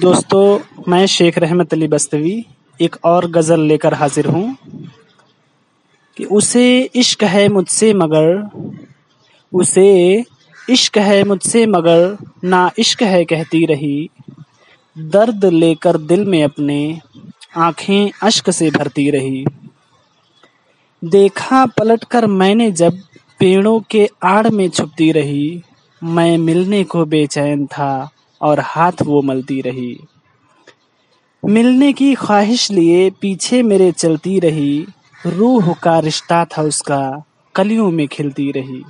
दोस्तों, मैं शेख रहमत अली बस्तवी एक और गज़ल लेकर हाजिर हूँ कि उसे इश्क है मुझसे मगर, उसे इश्क है मुझसे मगर, ना इश्क है कहती रही। दर्द लेकर दिल में अपने आँखें अश्क से भरती रही। देखा पलटकर मैंने जब पेड़ों के आड़ में छुपती रही, मैं मिलने को बेचैन था। और हाथ वो मलती रही। मिलने की ख्वाहिश लिए पीछे मेरे चलती रही। रूह का रिश्ता था उसका, कलियों में खिलती रही।